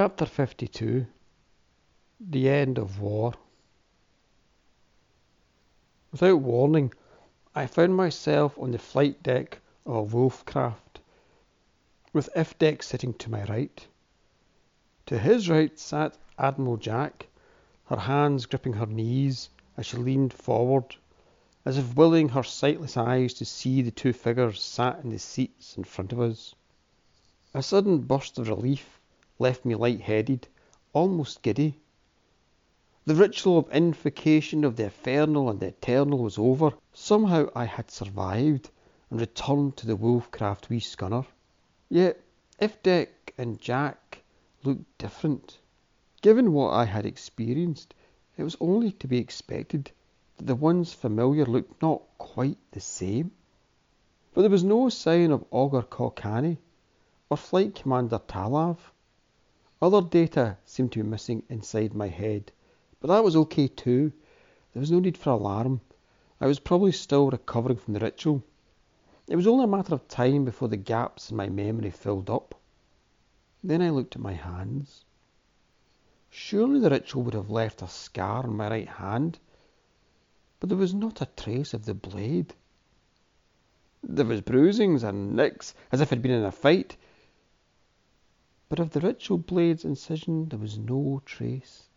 Chapter 52 The End of War Without warning, I found myself on the flight deck of a wolf craft, with Ifdek sitting to my right. To his right sat Admiral Jack, her hands gripping her knees as she leaned forward, as if willing her sightless eyes to see the two figures sat in the seats in front of us. A sudden burst of relief left me light-headed, almost giddy. The ritual of invocation of the infernal and the eternal was over. Somehow I had survived and returned to the Wolfcraft wee scunner. Yet Ifdek and Jack looked different. Given what I had experienced, it was only to be expected that the ones familiar looked not quite the same. But there was no sign of Augur Kokhani or Flight Commander Talav. Other data seemed to be missing inside my head, but that was okay too. There was no need for alarm. I was probably still recovering from the ritual. It was only a matter of time before the gaps in my memory filled up. Then I looked at my hands. Surely the ritual would have left a scar on my right hand, but there was not a trace of the blade. There was bruisings and nicks as if I'd been in a fight, but of the ritual blade's incision there was no trace.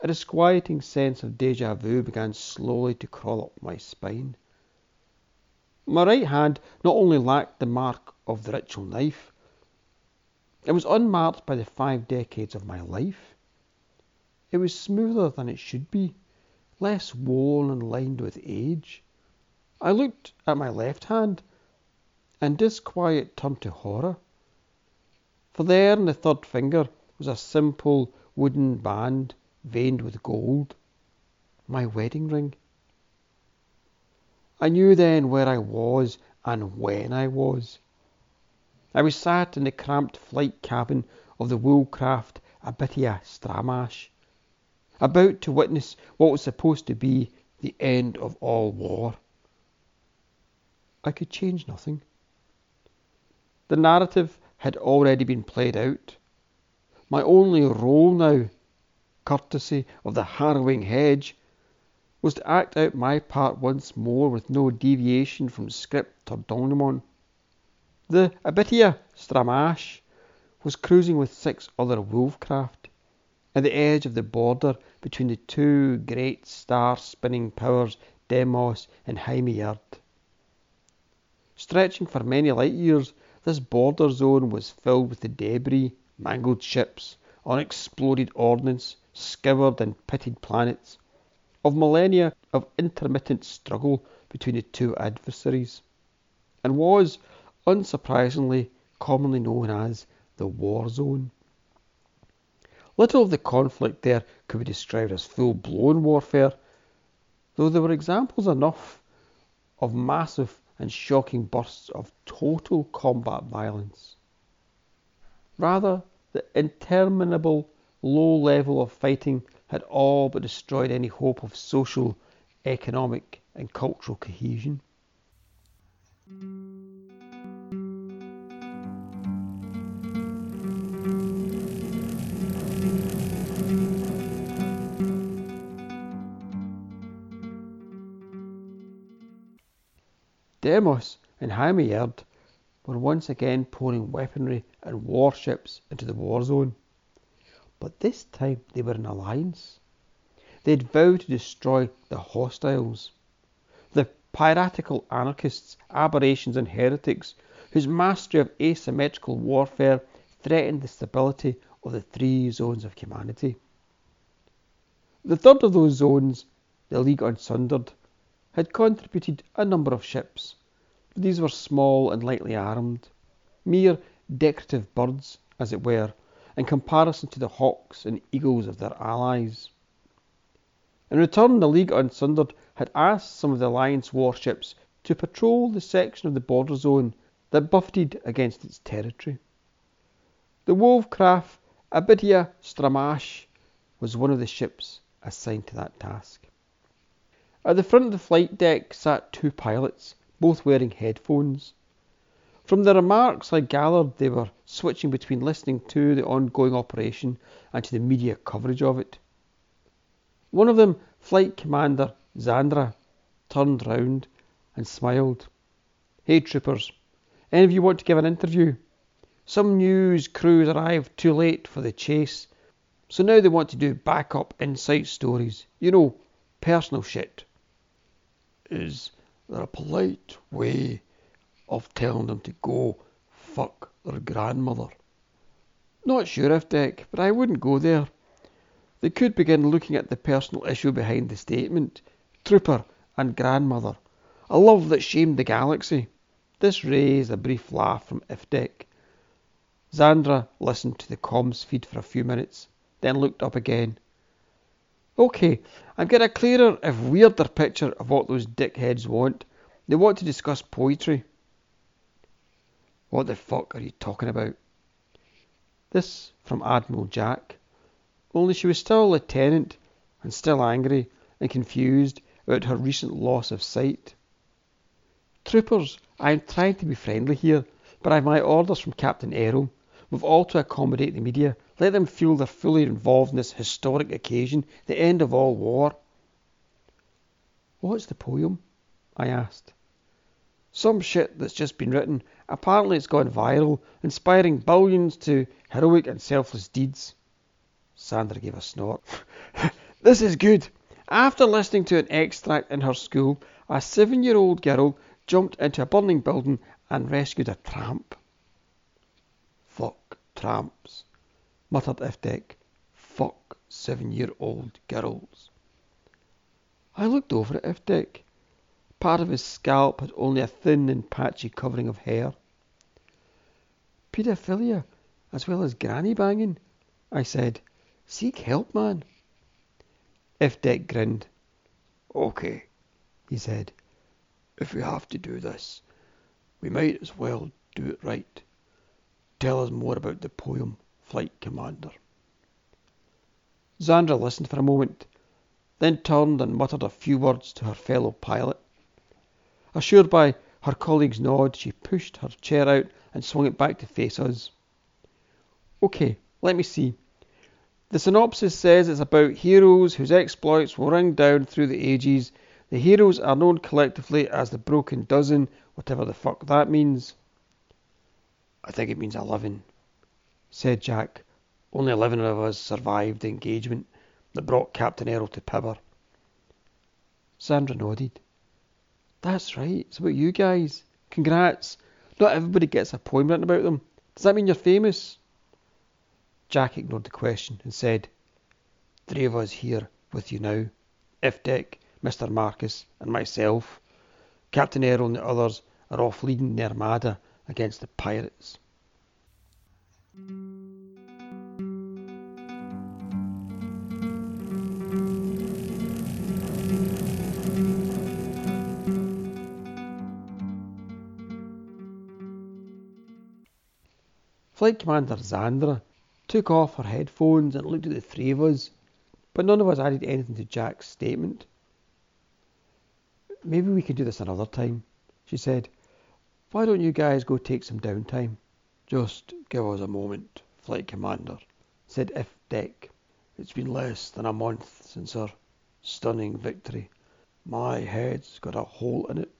A disquieting sense of deja vu began slowly to crawl up my spine. My right hand not only lacked the mark of the ritual knife, it was unmarked by the five decades of my life. It was smoother than it should be, less worn and lined with age. I looked at my left hand and disquiet turned to horror. For there in the third finger was a simple wooden band veined with gold. My wedding ring. I knew then where I was and when I was. I was sat in the cramped flight cabin of the Wolfcraft Abitia Stramash, about to witness what was supposed to be the end of all war. I could change nothing. The narrative had already been played out. My only role now, courtesy of the harrowing hedge, was to act out my part once more with no deviation from script or denouement. The Abitia Stramash was cruising with six other wolfcraft at the edge of the border between the two great star-spinning powers Deimos and Hymir. Stretching for many light years, this border zone was filled with the debris, mangled ships, unexploded ordnance, scoured and pitted planets, of millennia of intermittent struggle between the two adversaries, and was, unsurprisingly, commonly known as the war zone. Little of the conflict there could be described as full blown warfare, though there were examples enough of massive and shocking bursts of total combat violence. Rather, the interminable low level of fighting had all but destroyed any hope of social, economic, and cultural cohesion. Deimos and Hymir were once again pouring weaponry and warships into the war zone. But this time they were in alliance. They had vowed to destroy the hostiles, the piratical anarchists, aberrations, and heretics whose mastery of asymmetrical warfare threatened the stability of the three zones of humanity. The third of those zones, the League Unsundered, had contributed a number of ships. These were small and lightly armed, mere decorative birds, as it were, in comparison to the hawks and eagles of their allies. In return, the League Unsundered had asked some of the Alliance warships to patrol the section of the border zone that buffeted against its territory. The Wolfcraft Abitia Stramash was one of the ships assigned to that task. At the front of the flight deck sat two pilots, both wearing headphones. From their remarks, I gathered they were switching between listening to the ongoing operation and to the media coverage of it. One of them, Flight Commander Zandra, turned round and smiled. Hey, troopers, any of you want to give an interview? Some news crews arrived too late for the chase, so now they want to do backup inside stories. You know, personal shit. Is there a polite way of telling them to go fuck their grandmother? Not sure Ifdek, but I wouldn't go there. They could begin looking at the personal issue behind the statement. Trooper and grandmother. A love that shamed the galaxy. This raised a brief laugh from Ifdek. Zandra listened to the comms feed for a few minutes, then looked up again. Okay, I'm getting a clearer, if weirder picture of what those dickheads want. They want to discuss poetry. What the fuck are you talking about? This from Admiral Jack. Only she was still a lieutenant and still angry and confused about her recent loss of sight. Troopers, I am trying to be friendly here, but I've my orders from Captain Errol. We've all to accommodate the media. Let them feel they're fully involved in this historic occasion, the end of all war. What's the poem? I asked. Some shit that's just been written. Apparently it's gone viral, inspiring billions to heroic and selfless deeds. Zandra gave a snort. this is good. After listening to an extract in her school, a seven year old girl jumped into a burning building and rescued a tramp. Tramps, muttered Ifdek. Fuck seven year old girls. I looked over at Ifdek. Part of his scalp had only a thin and patchy covering of hair. Paedophilia, as well as granny banging, I said. Seek help, man. Ifdek grinned. Okay, he said. If we have to do this, we might as well do it right. Tell us more about the poem, Flight Commander. Zandra listened for a moment, then turned and muttered a few words to her fellow pilot. Assured by her colleague's nod, she pushed her chair out and swung it back to face us. OK, let me see. The synopsis says it's about heroes whose exploits will ring down through the ages. The heroes are known collectively as the Broken Dozen, whatever the fuck that means. I think it means eleven, said Jack. Only eleven of us survived the engagement that brought Captain Errol to power. Zandra nodded. That's right, it's about you guys. Congrats. Not everybody gets a poem written about them. Does that mean you're famous? Jack ignored the question and said, Three of us here with you now. Ifdek, Mr. Marcus, and myself. Captain Errol and the others are off leading the Armada against the pirates. Flight Commander Zandra took off her headphones and looked at the three of us, but none of us added anything to Jack's statement. Maybe we can do this another time, she said. Why don't you guys go take some downtime? Just give us a moment, Flight Commander, said If Deck. It's been less than a month since our stunning victory. My head's got a hole in it.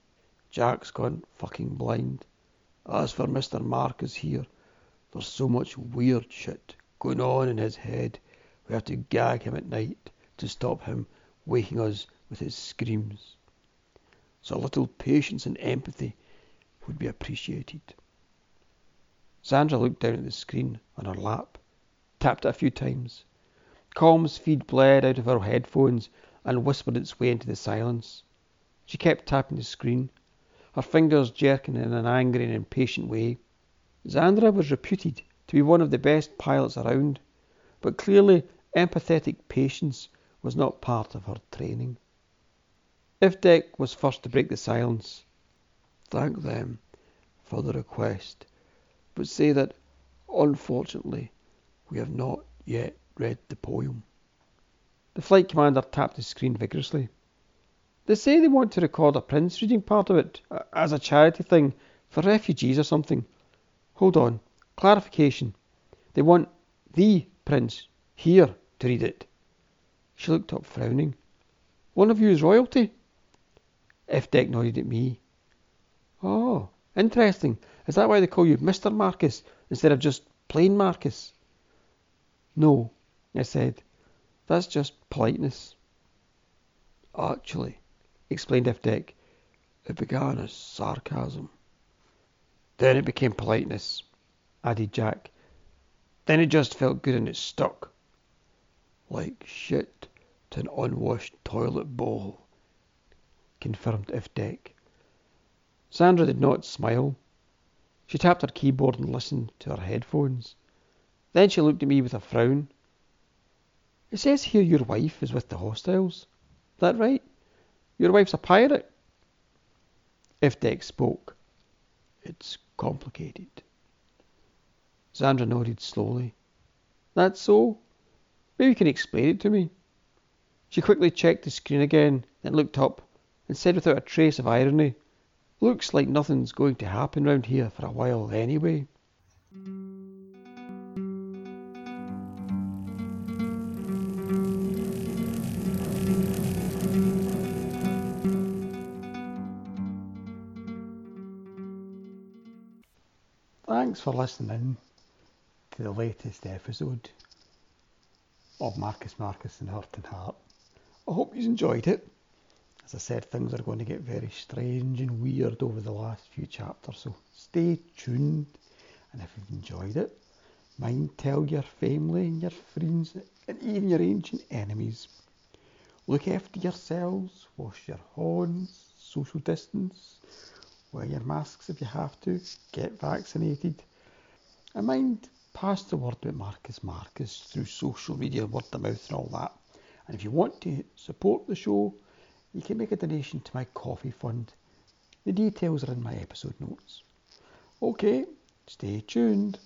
Jack's gone fucking blind. As for Mr. Marcus here, there's so much weird shit going on in his head. We have to gag him at night to stop him waking us with his screams. So a little patience and empathy would be appreciated. Zandra looked down at the screen on her lap. tapped it a few times. Com's feed bled out of her headphones and whispered its way into the silence. She kept tapping the screen, her fingers jerking in an angry and impatient way. Zandra was reputed to be one of the best pilots around, but clearly empathetic patience was not part of her training. Ifdek was first to break the silence. Thank them for the request, but say that, unfortunately, we have not yet read the poem. The flight commander tapped his screen vigorously. They say they want to record a prince reading part of it as a charity thing for refugees or something. Hold on. Clarification. They want the prince here to read it. She looked up frowning. One of you is royalty? Ifdek nodded at me. Oh, interesting. Is that why they call you Mr. Marcus instead of just plain Marcus? No, I said. That's just politeness. Actually, explained Ifdek, it began as sarcasm. Then it became politeness, added Jack. Then it just felt good and it stuck. Like shit to an unwashed toilet bowl, confirmed Ifdek. Zandra did not smile. She tapped her keyboard and listened to her headphones. Then she looked at me with a frown. It says here your wife is with the hostiles. That right? Your wife's a pirate? If Ifdek spoke. It's complicated. Zandra nodded slowly. That's so? Maybe you can explain it to me. She quickly checked the screen again, then looked up and said without a trace of irony, Looks like nothing's going to happen round here for a while anyway. Thanks for listening to the latest episode of Marcus Marcus and Hurt and Heart. I hope you enjoyed it. As I said, things are going to get very strange and weird over the last few chapters, so stay tuned. And if you've enjoyed it, mind tell your family and your friends and even your ancient enemies. Look after yourselves, wash your hands, social distance, wear your masks if you have to, get vaccinated. And mind pass the word about Marcus Marcus through social media, word of mouth and all that. And if you want to support the show, you can make a donation to my coffee fund. The details are in my episode notes. Okay, stay tuned.